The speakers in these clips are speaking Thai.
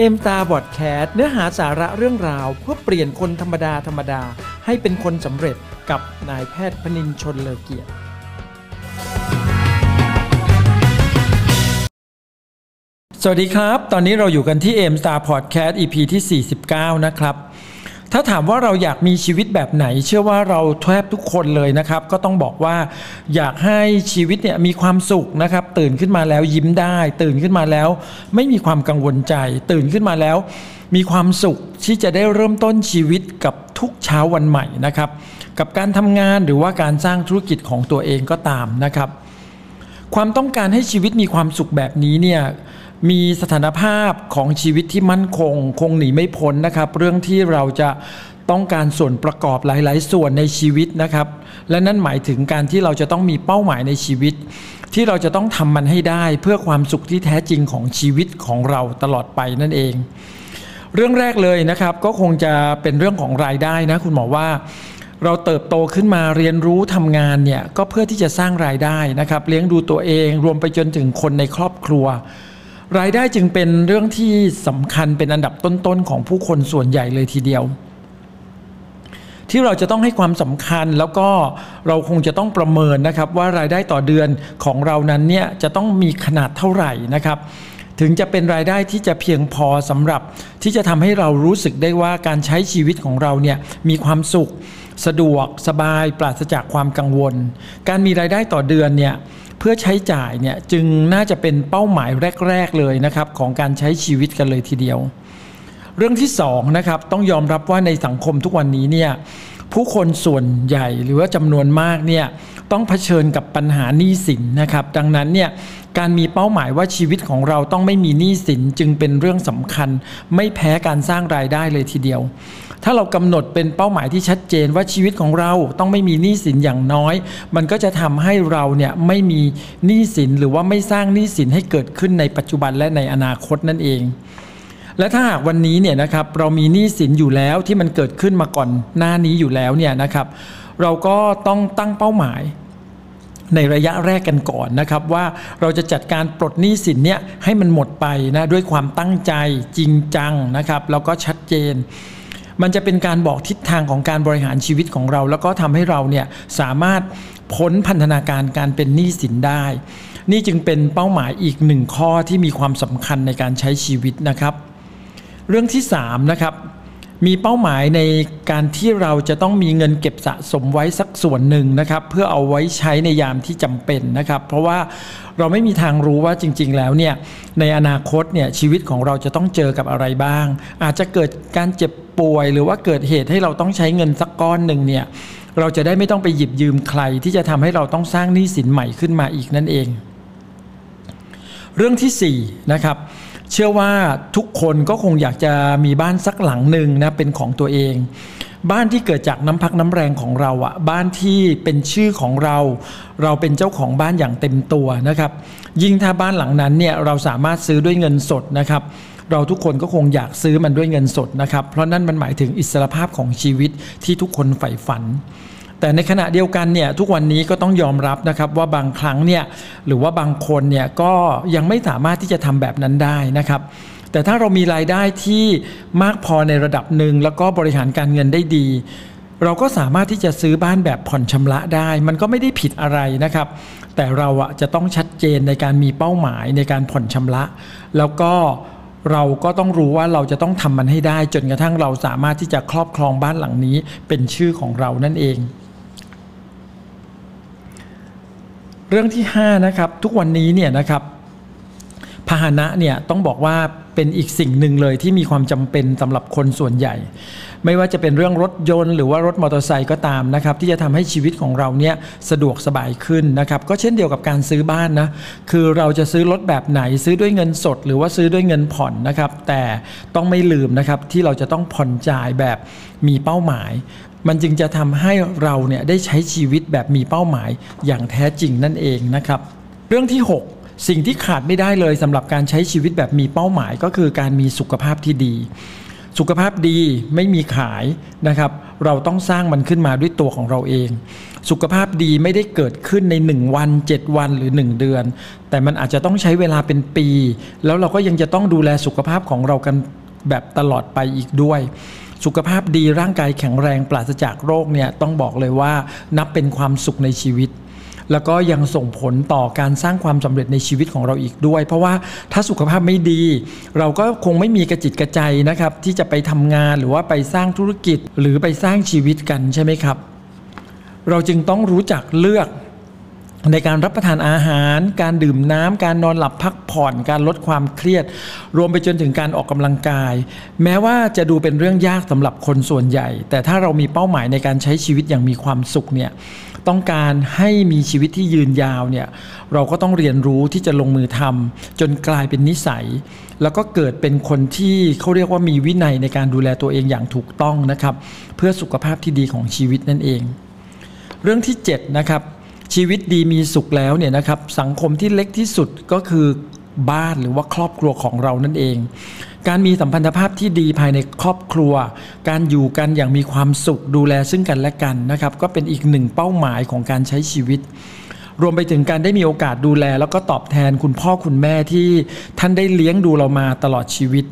เอ็มตาบอดแคสเนื้อหาสาระเรื่องราว เพื่อเปลี่ยนคนธรรมดาธรรมดา ให้เป็นคนสำเร็จกับนายแพทย์พนินชนเลอเกียรติ สวัสดีครับ ตอนนี้เราอยู่กันที่เอ็มตาพอดแคสต์ EP ที่ 49 นะครับ ถ้าถามว่าเราอยากมีชีวิตแบบไหน เชื่อว่าเราแทบทุกคนเลยนะครับ ก็ต้องบอกว่าอยากให้ชีวิตเนี่ยมีความสุขนะครับ ตื่นขึ้นมาแล้วยิ้มได้ ตื่นขึ้นมาแล้ว ไม่มีความกังวลใจ ตื่นขึ้นมาแล้ว มีความสุขที่จะได้เริ่มต้นชีวิตกับทุกเช้าวันใหม่นะครับ กับการทำงานหรือว่าการสร้างธุรกิจของตัวเองก็ตามนะครับ ความต้องการให้ชีวิตมีความสุขแบบนี้เนี่ย มีสถานภาพของชีวิตที่มั่นคง คงหนีไม่พ้นนะครับ เรื่องที่เราจะต้องการส่วนประกอบหลาย ๆ ส่วนในชีวิตนะครับ และนั่นหมายถึงการที่เราจะต้องมีเป้าหมายในชีวิต ที่เราจะต้องทำมันให้ได้เพื่อความสุขที่แท้จริงของชีวิตของเราตลอดไปนั่นเอง เรื่องแรกเลยนะครับ ก็คงจะเป็นเรื่องของรายได้นะคุณหมอว่าเราเติบโตขึ้นมาเรียนรู้ทำงานเนี่ยก็เพื่อที่จะสร้างรายได้นะครับ เลี้ยงดูตัวเองรวมไปจนถึงคนในครอบครัว รายได้จึงเป็นเรื่องที่สำคัญเป็นอันดับต้นๆของผู้คนส่วนใหญ่เลยทีเดียว ที่เราจะต้องให้ความสำคัญแล้วก็เราคงจะต้องประเมินนะครับว่ารายได้ต่อเดือนของเรานั้นเนี่ยจะต้องมีขนาดเท่าไหร่นะครับ ถึงจะเป็นรายได้ที่จะเพียงพอสำหรับที่จะทำให้เรารู้สึกได้ว่าการใช้ชีวิตของเราเนี่ยมีความสุข สะดวกสบายปราศจากความกังวล การมีรายได้ต่อเดือนเนี่ย เพื่อใช้จ่ายเนี่ยจึงน่าจะเป็นเป้าหมายแรก ๆเลยนะครับของการใช้ชีวิตกันเลยทีเดียว เรื่องที่2นะครับต้องยอมรับว่าในสังคมทุกวันนี้เนี่ยผู้คนส่วนใหญ่หรือว่าจำนวนมากเนี่ยต้องเผชิญกับปัญหาหนี้สินนะครับ ดังนั้นเนี่ยการมีเป้าหมายว่าชีวิตของเราต้องไม่มีหนี้สินจึงเป็นเรื่องสำคัญ ไม่แพ้การสร้างรายได้เลยทีเดียว ถ้าเรากำหนดเป็นเป้าหมายที่ชัดเจนว่าชีวิตของเราต้องไม่มีหนี้สินอย่างน้อย มันก็จะทำให้เราเนี่ยไม่มีหนี้สินหรือว่าไม่สร้างหนี้สินให้เกิดขึ้นในปัจจุบันและในอนาคตนั่นเอง และถ้าหากวันนี้เนี่ยนะครับเรามีหนี้สินอยู่แล้วที่มันเกิดขึ้นมาก่อนหน้านี้อยู่แล้วเนี่ยนะครับ เราก็ต้องตั้งเป้าหมายในระยะแรกกันก่อนนะครับว่าเราจะจัดการปลดหนี้สินเนี่ยให้มันหมดไปนะด้วยความตั้งใจจริงจังนะครับแล้วก็ชัดเจน มันจะเป็นการบอกทิศทางของการบริหารชีวิตของเรา แล้วก็ทำให้เราเนี่ยสามารถพ้นพันธนาการการเป็นหนี้สินได้ นี่จึงเป็นเป้าหมายอีกหนึ่งข้อที่มีความสำคัญในการใช้ชีวิตนะครับ เรื่องที่3นะครับ มีเป้าหมายในการที่เราจะต้องมีเงินเก็บสะสมไว้สักส่วนหนึ่งนะครับ เพื่อเอาไว้ใช้ในยามที่จำเป็นนะครับ เพราะว่าเราไม่มีทางรู้ว่าจริง ๆ แล้วเนี่ยในอนาคตเนี่ยชีวิตของเราจะต้องเจอกับอะไรบ้าง อาจจะเกิดการเจ็บป่วย หรือว่าเกิดเหตุให้เราต้องใช้เงินสักก้อนหนึ่งเนี่ยเราจะได้ไม่ต้องไปหยิบยืมใคร ที่จะทำให้เราต้องสร้างหนี้สินใหม่ขึ้นมาอีกนั่นเอง เรื่องที่4นะครับ เชื่อว่าทุกคนก็คงอยากจะมีบ้านสักหลังหนึ่งนะเป็นของตัวเอง บ้านที่เกิดจากน้ำพักน้ำแรงของเราอะบ้านที่เป็นชื่อของเรา เราเป็นเจ้าของบ้านอย่างเต็มตัวนะครับ ยิ่งถ้าบ้านหลังนั้นเนี่ยเราสามารถซื้อด้วยเงินสดนะครับเราทุกคนก็คงอยากซื้อมันด้วยเงินสดนะครับ เพราะนั่นมันหมายถึงอิสรภาพของชีวิตที่ทุกคนใฝ่ฝัน แต่ในขณะเดียวกันเนี่ยทุกวันนี้ก็ต้องยอมรับนะครับว่าบางครั้งเนี่ยหรือว่าบางคนเนี่ยก็ยังไม่สามารถที่จะทำแบบนั้นได้นะครับ แต่ถ้าเรามีรายได้ที่มากพอในระดับหนึ่งแล้วก็บริหารการเงินได้ดี เราก็สามารถที่จะซื้อบ้านแบบผ่อนชำระได้ มันก็ไม่ได้ผิดอะไรนะครับ แต่เราอะจะต้องชัดเจนในการมีเป้าหมายในการผ่อนชำระ แล้วก็เราก็ต้องรู้ว่าเราจะต้องทำมันให้ได้ จนกระทั่งเราสามารถที่จะครอบครองบ้านหลังนี้เป็นชื่อของเรานั่นเอง เรื่องที่5นะครับทุกวันนี้เนี่ยนะครับพาหนะเนี่ยต้องบอกว่า เป็นอีกสิ่งหนึ่งเลยที่มีความจำเป็นสำหรับคนส่วนใหญ่ ไม่ว่าจะเป็นเรื่องรถยนต์หรือว่ารถมอเตอร์ไซค์ก็ตามนะครับ ที่จะทำให้ชีวิตของเราเนี่ยสะดวกสบายขึ้นนะครับ ก็เช่นเดียวกับการซื้อบ้านนะคือเราจะซื้อรถแบบไหนซื้อด้วยเงินสด หรือว่าซื้อด้วยเงินผ่อนนะครับ แต่ต้องไม่ลืมนะครับที่เราจะต้องผ่อนจ่ายแบบมีเป้าหมายมันจึงจะทำให้เราเนี่ยได้ใช้ชีวิตแบบมีเป้าหมายอย่างแท้จริงนั่นเองนะครับ เรื่องที่ 6 สิ่งที่ขาดไม่ได้เลยสำหรับการใช้ชีวิตแบบมีเป้าหมายก็คือการมีสุขภาพที่ดี สุขภาพดีไม่มีขายนะครับ เราต้องสร้างมันขึ้นมาด้วยตัวของเราเอง สุขภาพดีไม่ได้เกิดขึ้นใน 1 วัน 7 วันหรือ 1 เดือน แต่มันอาจจะต้องใช้เวลาเป็นปี แล้วเราก็ยังจะต้องดูแลสุขภาพของเรากันแบบตลอดไปอีกด้วย สุขภาพดีร่างกายแข็งแรงปราศจากโรคเนี่ยต้องบอกเลยว่านับเป็นความสุขในชีวิต แล้วก็ยังส่งผลต่อการสร้างความสำเร็จในชีวิตของเราอีกด้วย เพราะว่าถ้าสุขภาพไม่ดี เราก็คงไม่มีกระจิตกระใจนะครับ ที่จะไปทำงานหรือว่าไปสร้างธุรกิจหรือไปสร้างชีวิตกันใช่ไหมครับ เราจึงต้องรู้จักเลือก ในการรับประทานอาหาร การดื่มน้ำการนอนหลับพักผ่อน การลดความเครียด รวมไปจนถึงการออกกำลังกาย แม้ว่าจะดูเป็นเรื่องยากสำหรับคนส่วนใหญ่ แต่ถ้าเรามีเป้าหมายในการใช้ชีวิตอย่างมีความสุขเนี่ยต้องการให้มีชีวิตที่ยืนยาวเนี่ยเราก็ต้องเรียนรู้ที่จะลงมือทำจนกลายเป็นนิสัย แล้วก็เกิดเป็นคนที่เขาเรียกว่ามีวินัยในการดูแลตัวเองอย่างถูกต้องนะครับ เพื่อสุขภาพที่ดีของชีวิตนั่นเอง เรื่องที่7นะครับ ชีวิตดีมีสุขแล้วเนี่ยนะครับสังคมที่เล็กที่สุดก็คือบ้านหรือว่าครอบครัวของเรานั่นเอง การมีสัมพันธภาพที่ดีภายในครอบครัว การอยู่กันอย่างมีความสุขดูแลซึ่งกันและกันนะครับ ก็เป็นอีกหนึ่งเป้าหมายของการใช้ชีวิต รวมไปถึงการได้มีโอกาสดูแล แล้วก็ตอบแทนคุณพ่อคุณแม่ที่ท่านได้เลี้ยงดูเรามาตลอดชีวิต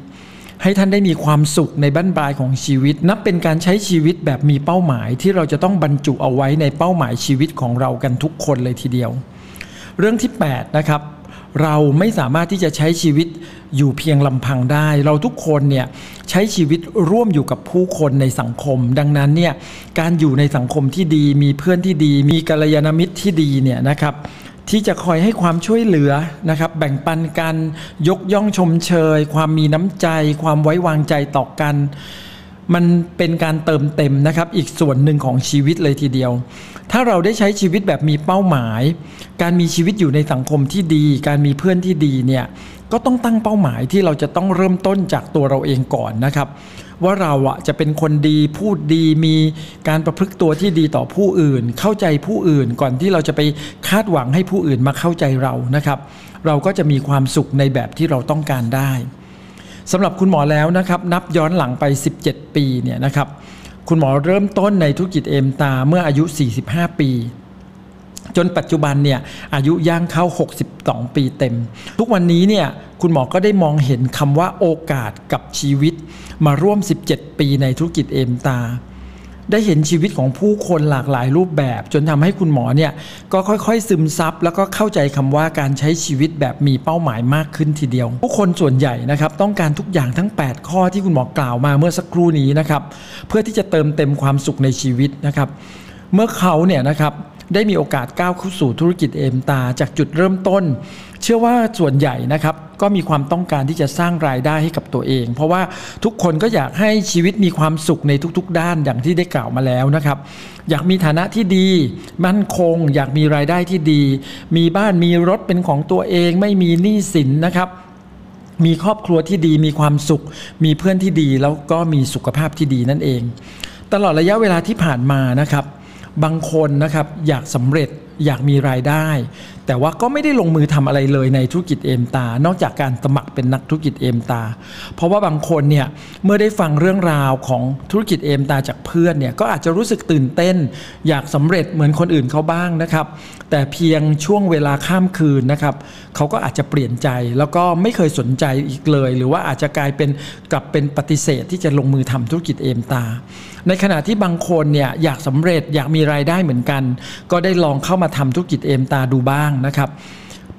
ให้ท่านได้มีความสุขในบั้นปลายของชีวิต นับเป็นการใช้ชีวิตแบบมีเป้าหมายที่เราจะต้องบรรจุเอาไว้ในเป้าหมายชีวิตของเรากันทุกคนเลยทีเดียว เรื่องที่ 8 นะครับเราไม่สามารถที่จะใช้ชีวิตอยู่เพียงลำพังได้ เราทุกคนเนี่ยใช้ชีวิตร่วมอยู่กับผู้คนในสังคม ดังนั้นเนี่ยการอยู่ในสังคมที่ดี มีเพื่อนที่ดี มีกัลยาณมิตรที่ดีเนี่ยนะครับ ที่จะคอยให้ความช่วยเหลือนะครับ แบ่งปันกันยกย่องชมเชย ความมีน้ำใจ ความไว้วางใจต่อกัน มันเป็นการเติมเต็มนะครับ อีกส่วนหนึ่งของชีวิตเลยทีเดียว ถ้าเราได้ใช้ชีวิตแบบมีเป้าหมาย การมีชีวิตอยู่ในสังคมที่ดี การมีเพื่อนที่ดีเนี่ยก็ต้องตั้งเป้าหมายที่เราจะต้องเริ่มต้นจากตัวเราเองก่อนนะครับ ว่าเราอะจะเป็นคนดีพูดดีมีการประพฤติตัวที่ดีต่อผู้อื่น เข้าใจผู้อื่นก่อนที่เราจะไปคาดหวังให้ผู้อื่นมาเข้าใจเรานะครับ เราก็จะมีความสุขในแบบที่เราต้องการได้สำหรับคุณหมอแล้วนะครับ นับย้อนหลังไป 17 ปีเนี่ยนะครับ คุณหมอเริ่มต้นในธุรกิจเอมตาเมื่ออายุ 45 ปี จนปัจจุบันเนี่ยอายุย่างเข้า 62 ปีเต็ม ทุกวันนี้เนี่ยคุณหมอก็ได้มองเห็นคำว่าโอกาสกับชีวิต มาร่วม 17 ปีในธุรกิจเอมตา ได้เห็นชีวิตของผู้คนหลากหลายรูปแบบ จนทำให้คุณหมอเนี่ยก็ค่อยๆ ซึมซับแล้วก็เข้าใจคำว่าการใช้ชีวิตแบบมีเป้าหมายมากขึ้นทีเดียว ผู้คนส่วนใหญ่นะครับต้องการทุกอย่างทั้ง 8 ข้อที่คุณหมอกล่าวมาเมื่อสักครู่นี้นะครับเพื่อที่จะเติมเต็มความสุขในชีวิตนะครับ เมื่อเขาเนี่ยนะครับ ได้มีโอกาสก้าวเข้าสู่ธุรกิจเอมตา จากจุดเริ่มต้น เชื่อว่าส่วนใหญ่นะครับก็มีความต้องการที่จะสร้างรายได้ให้กับตัวเอง เพราะว่าทุกคนก็อยากให้ชีวิตมีความสุขในทุก ๆ ด้านอย่างที่ได้กล่าวมาแล้วนะครับ อยากมีฐานะที่ดี มั่นคง อยากมีรายได้ที่ดี มีบ้านมีรถเป็นของตัวเอง ไม่มีหนี้สินนะครับมีครอบครัวที่ดีมีความสุข มีเพื่อนที่ดีแล้วก็มีสุขภาพที่ดีนั่นเอง ตลอดระยะเวลาที่ผ่านมานะครับ บางคนนะครับอยากสำเร็จอยากมีรายได้ แต่ว่าก็ไม่ได้ลงมือทำอะไรเลยในธุรกิจเอมตา นอกจากการสมัครเป็นนักธุรกิจเอมตา เพราะว่าบางคนเนี่ยเมื่อได้ฟังเรื่องราวของธุรกิจเอมตาจากเพื่อนเนี่ยก็อาจจะรู้สึกตื่นเต้น อยากสำเร็จเหมือนคนอื่นเขาบ้างนะครับ แต่เพียงช่วงเวลาข้ามคืนนะครับเขาก็อาจจะเปลี่ยนใจแล้วก็ไม่เคยสนใจอีกเลย หรือว่าอาจจะกลายเป็นกลับเป็นปฏิเสธที่จะลงมือทำธุรกิจเอมตา ในขณะที่บางคนเนี่ยอยากสำเร็จอยากมีรายได้เหมือนกัน ก็ได้ลองเข้ามาทำธุรกิจเอมตาดูบ้างนะครับ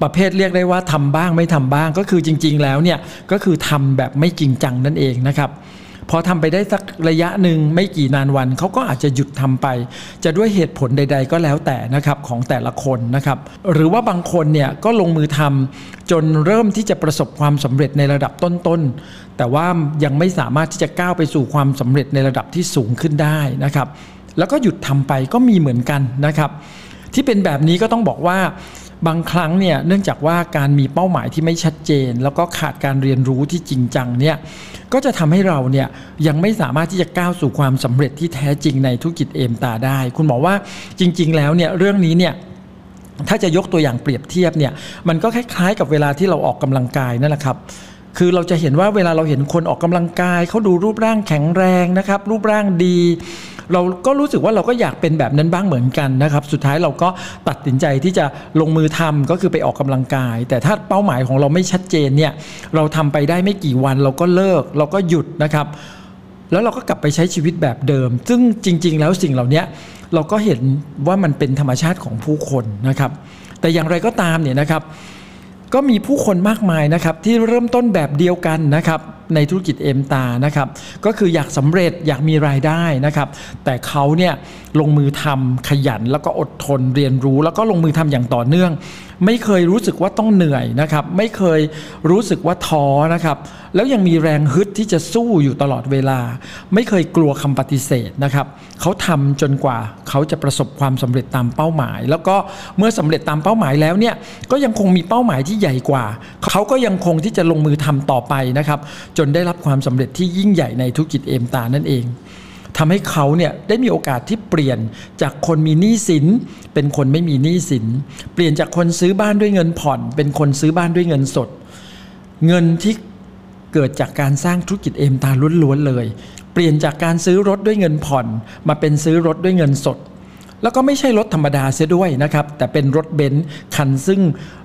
ประเภทเรียกได้ว่าทำบ้างไม่ทำบ้างก็คือจริง ๆ แล้วเนี่ยก็คือทำแบบไม่จริงจังนั่นเองนะครับพอทำไปได้สักระยะหนึ่งไม่กี่นานวันเขาก็อาจจะหยุดทำไป จะด้วยเหตุผลใด ๆ ก็แล้วแต่นะครับของแต่ละคนนะครับหรือว่าบางคนเนี่ยก็ลงมือทำจนเริ่มที่จะประสบความสำเร็จในระดับต้นๆแต่ว่ายังไม่สามารถที่จะก้าวไปสู่ความสำเร็จในระดับที่สูงขึ้นได้นะครับ แล้วก็หยุดทำไปก็มีเหมือนกันนะครับ ที่เป็นแบบนี้ก็ต้องบอกว่า บางครั้งเนี่ยเนื่องจากว่าการมีเป้าหมายที่ไม่ชัดเจน แล้วก็ขาดการเรียนรู้ที่จริงจังเนี่ยก็จะทำให้เราเนี่ยยังไม่สามารถที่จะก้าวสู่ความสำเร็จที่แท้จริงในธุรกิจเอมตาได้ คุณบอกว่าจริง ๆ แล้วเนี่ยเรื่องนี้เนี่ยถ้าจะยกตัวอย่างเปรียบเทียบเนี่ยมันก็คล้ายๆ กับเวลาที่เราออกกำลังกายนั่นแหละครับคือเราจะเห็นว่าเวลาเราเห็นคนออกกำลังกายเขาดูรูปร่างแข็งแรงนะครับรูปร่างดี เราก็รู้สึกว่าเราก็อยากเป็นแบบนั้นบ้างเหมือนกันนะครับ สุดท้ายเราก็ตัดสินใจที่จะลงมือทำก็คือไปออกกำลังกาย แต่ถ้าเป้าหมายของเราไม่ชัดเจนเนี่ยเราทำไปได้ไม่กี่วันเราก็เลิกเราก็หยุดนะครับแล้วเราก็กลับไปใช้ชีวิตแบบเดิม ซึ่งจริง ๆ แล้วสิ่งเหล่านี้เราก็เห็นว่ามันเป็นธรรมชาติของผู้คนนะครับ แต่อย่างไรก็ตามเนี่ยนะครับ ก็มีผู้คนมากมายนะครับ ที่เริ่มต้นแบบเดียวกันนะครับ ในธุรกิจเอ็มตานะครับก็คืออยากสำเร็จอยากมีรายได้นะครับแต่เขาเนี่ยลงมือทำขยันแล้วก็อดทนเรียนรู้ แล้วก็ลงมือทำอย่างต่อเนื่อง ไม่เคยรู้สึกว่าต้องเหนื่อยนะครับไม่เคยรู้สึกว่าท้อนะครับแล้วยังมีแรงฮึดที่จะสู้อยู่ตลอดเวลา ไม่เคยกลัวคำปฏิเสธนะครับเขาทำจนกว่าเขาจะประสบความสำเร็จตามเป้าหมาย แล้วก็เมื่อสำเร็จตามเป้าหมายแล้วเนี่ยก็ยังคงมีเป้าหมายที่ใหญ่กว่า เขาก็ยังคงที่จะลงมือทำต่อไปนะครับจนได้รับความสำเร็จที่ยิ่งใหญ่ในธุรกิจเอมตานั่นเองทำให้เขาเนี่ยได้มีโอกาสที่เปลี่ยนจากคนมีหนี้สิน เป็นคนไม่มีหนี้สิน เปลี่ยนจากคนซื้อบ้านด้วยเงินผ่อน เป็นคนซื้อบ้านด้วยเงินสด เงินที่เกิดจากการสร้างธุรกิจเอมตาล้วนๆเลย เปลี่ยนจากการซื้อรถด้วยเงินผ่อน มาเป็นซื้อรถด้วยเงินสด แล้วก็ไม่ใช่รถธรรมดาเสียด้วยนะครับ แต่เป็นรถเบนซ์คันซึ่ง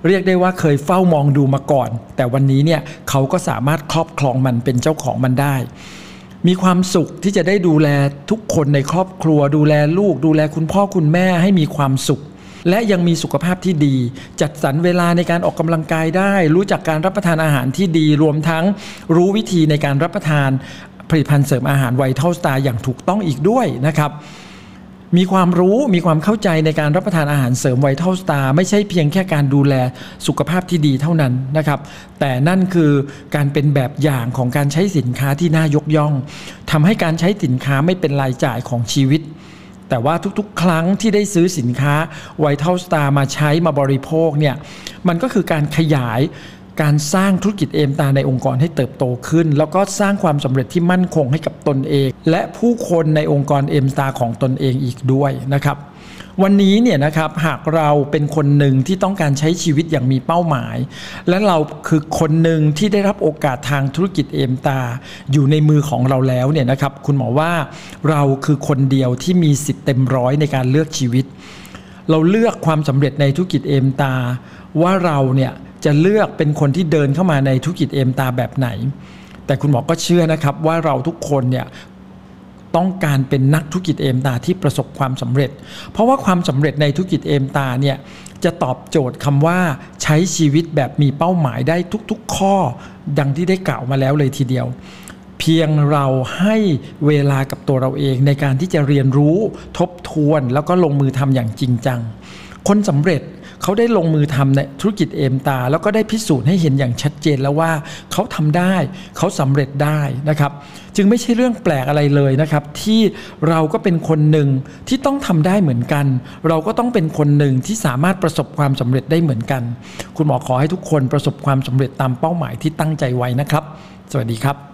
เรียกได้ว่าเคยเฝ้ามองดูมาก่อน แต่วันนี้เนี่ยเขาก็สามารถครอบครองมันเป็นเจ้าของมันได้ มีความสุขที่จะได้ดูแลทุกคนในครอบครัว ดูแลลูก ดูแลคุณพ่อคุณแม่ให้มีความสุข และยังมีสุขภาพที่ดี จัดสรรเวลาในการออกกำลังกายได้ รู้จักการรับประทานอาหารที่ดี รวมทั้งรู้วิธีในการรับประทานผลิตภัณฑ์เสริมอาหารไวท์เทลสตาร์อย่างถูกต้องอีกด้วยนะครับ มีความรู้มีความเข้าใจในการรับประทานอาหารเสริมไวท์เทลสตาร์ไม่ใช่เพียงแค่การดูแลสุขภาพที่ดีเท่านั้นนะครับ แต่นั่นคือการเป็นแบบอย่างของการใช้สินค้าที่น่ายกย่องทำให้การใช้สินค้าไม่เป็นรายจ่ายของชีวิต แต่ว่าทุกๆ ครั้งที่ได้ซื้อสินค้าไวท์เทลสตาร์มาใช้มาบริโภคเนี่ยมันก็คือการขยาย การสร้างธุรกิจเอมตาในองค์กรให้เติบโตขึ้น แล้วก็สร้างความสำเร็จที่มั่นคงให้กับตนเอง และผู้คนในองค์กรเอมตาของตนเองอีกด้วยนะครับวันนี้เนี่ยนะครับหากเราเป็นคนหนึ่งที่ต้องการใช้ชีวิตอย่างมีเป้าหมาย และเราคือคนหนึ่งที่ได้รับโอกาสทางธุรกิจเอมตา อยู่ในมือของเราแล้วเนี่ยนะครับคุณหมอว่าเราคือคนเดียวที่มีสิทธิ์เต็มร้อยในการเลือกชีวิต เราเลือกความสำเร็จในธุรกิจเอมตา ว่าเราเนี่ย จะเลือกเป็นคนที่เดินเข้ามาในธุรกิจเอมตาแบบไหน แต่คุณหมอก็เชื่อนะครับว่าเราทุกคนเนี่ยต้องการเป็นนักธุรกิจเอมตาที่ประสบความสำเร็จ เพราะว่าความสำเร็จในธุรกิจเอมตาเนี่ยจะตอบโจทย์คำว่าใช้ชีวิตแบบมีเป้าหมายได้ทุกๆ ข้อ ดังที่ได้กล่าวมาแล้วเลยทีเดียว เพียงเราให้เวลากับตัวเราเองในการที่จะเรียนรู้ทบทวนแล้วก็ลงมือทำอย่างจริงจัง คนสำเร็จ เขาได้ลงมือทำในธุรกิจเอมตา แล้วก็ได้พิสูจน์ให้เห็นอย่างชัดเจนแล้วว่าเขาทำได้เขาสำเร็จได้นะครับ จึงไม่ใช่เรื่องแปลกอะไรเลยนะครับ ที่เราก็เป็นคนหนึ่งที่ต้องทำได้เหมือนกัน เราก็ต้องเป็นคนหนึ่งที่สามารถประสบความสำเร็จได้เหมือนกัน คุณหมอขอให้ทุกคนประสบความสำเร็จตามเป้าหมายที่ตั้งใจไว้นะครับ สวัสดีครับ